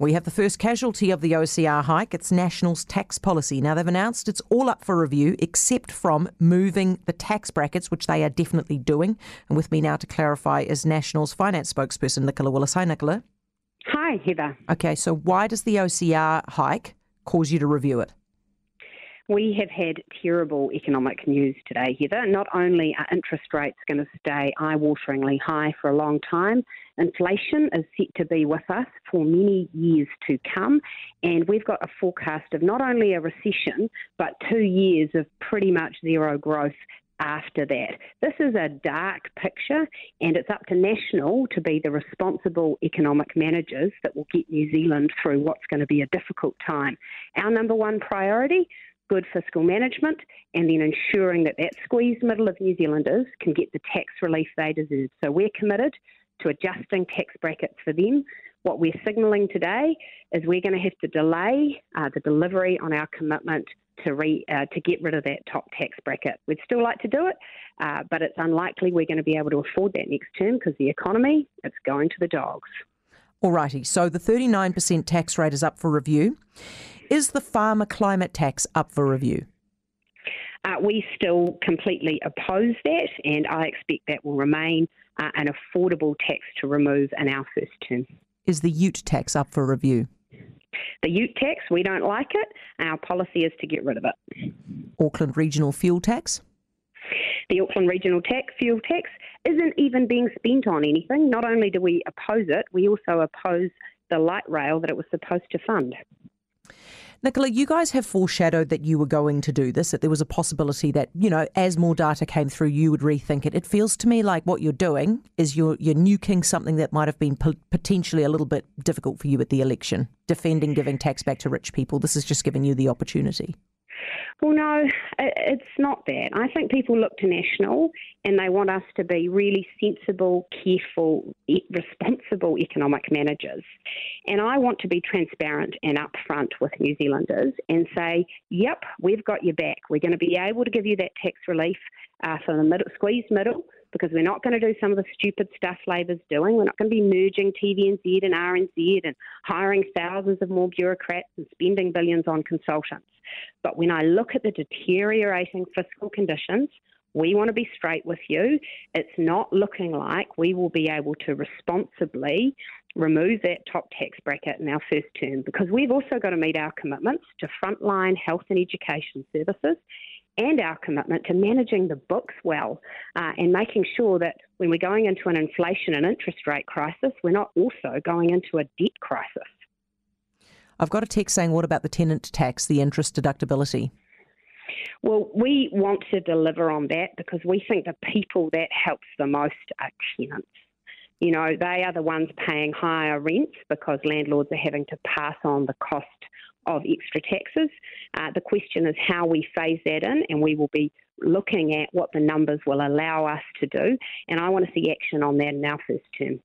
We have the first casualty of the OCR hike. It's National's tax policy. Now, they've announced it's all up for review, except from moving the tax brackets, which they are definitely doing. And with me now to clarify is National's finance spokesperson, Nicola Willis. Hi, Nicola. Hi, Heather. Okay, so why does the OCR hike cause you to review it? We have had terrible economic news today, Heather. Not only are interest rates going to stay eye wateringly high for a long time, inflation is set to be with us for many years to come. And we've got a forecast of not only a recession, but two years of pretty much zero growth after that. This is a dark picture, and it's up to National to be the responsible economic managers that will get New Zealand through what's going to be a difficult time. Our number one priority good fiscal management, and then ensuring that that squeezed middle of New Zealanders can get the tax relief they deserve. So we're committed to adjusting tax brackets for them. What we're signalling today is we're going to have to delay uh, the delivery on our commitment to re, uh, to get rid of that top tax bracket. We'd still like to do it, uh, but it's unlikely we're going to be able to afford that next term because the economy it's going to the dogs. Alrighty, so the 39% tax rate is up for review. Is the farmer climate tax up for review? Uh, we still completely oppose that, and I expect that will remain uh, an affordable tax to remove in our first term. Is the ute tax up for review? The ute tax, we don't like it. Our policy is to get rid of it. Auckland Regional Fuel Tax? The Auckland Regional tax, Fuel Tax isn't even being spent on anything. Not only do we oppose it, we also oppose the light rail that it was supposed to fund. Nicola, you guys have foreshadowed that you were going to do this, that there was a possibility that, you know, as more data came through, you would rethink it. It feels to me like what you're doing is you're, you're nuking something that might have been potentially a little bit difficult for you at the election, defending giving tax back to rich people. This is just giving you the opportunity. Well, no, it's not that. I think people look to national and they want us to be really sensible, careful, responsible economic managers. And I want to be transparent and upfront with New Zealanders and say, yep, we've got your back. We're going to be able to give you that tax relief uh, for the middle, squeezed middle because we're not going to do some of the stupid stuff Labor's doing. We're not going to be merging TVNZ and RNZ and hiring thousands of more bureaucrats and spending billions on consultants. But when I look at the deteriorating fiscal conditions, we want to be straight with you. It's not looking like we will be able to responsibly remove that top tax bracket in our first term because we've also got to meet our commitments to frontline health and education services and our commitment to managing the books well uh, and making sure that when we're going into an inflation and interest rate crisis, we're not also going into a debt crisis. I've got a text saying, what about the tenant tax, the interest deductibility? Well, we want to deliver on that because we think the people that helps the most are tenants. You know, they are the ones paying higher rents because landlords are having to pass on the cost of extra taxes. Uh, the question is how we phase that in, and we will be looking at what the numbers will allow us to do. And I want to see action on that in our first term.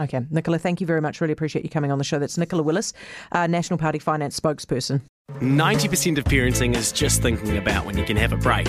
Okay, Nicola, thank you very much. Really appreciate you coming on the show. That's Nicola Willis, uh, National Party Finance spokesperson. 90% of parenting is just thinking about when you can have a break.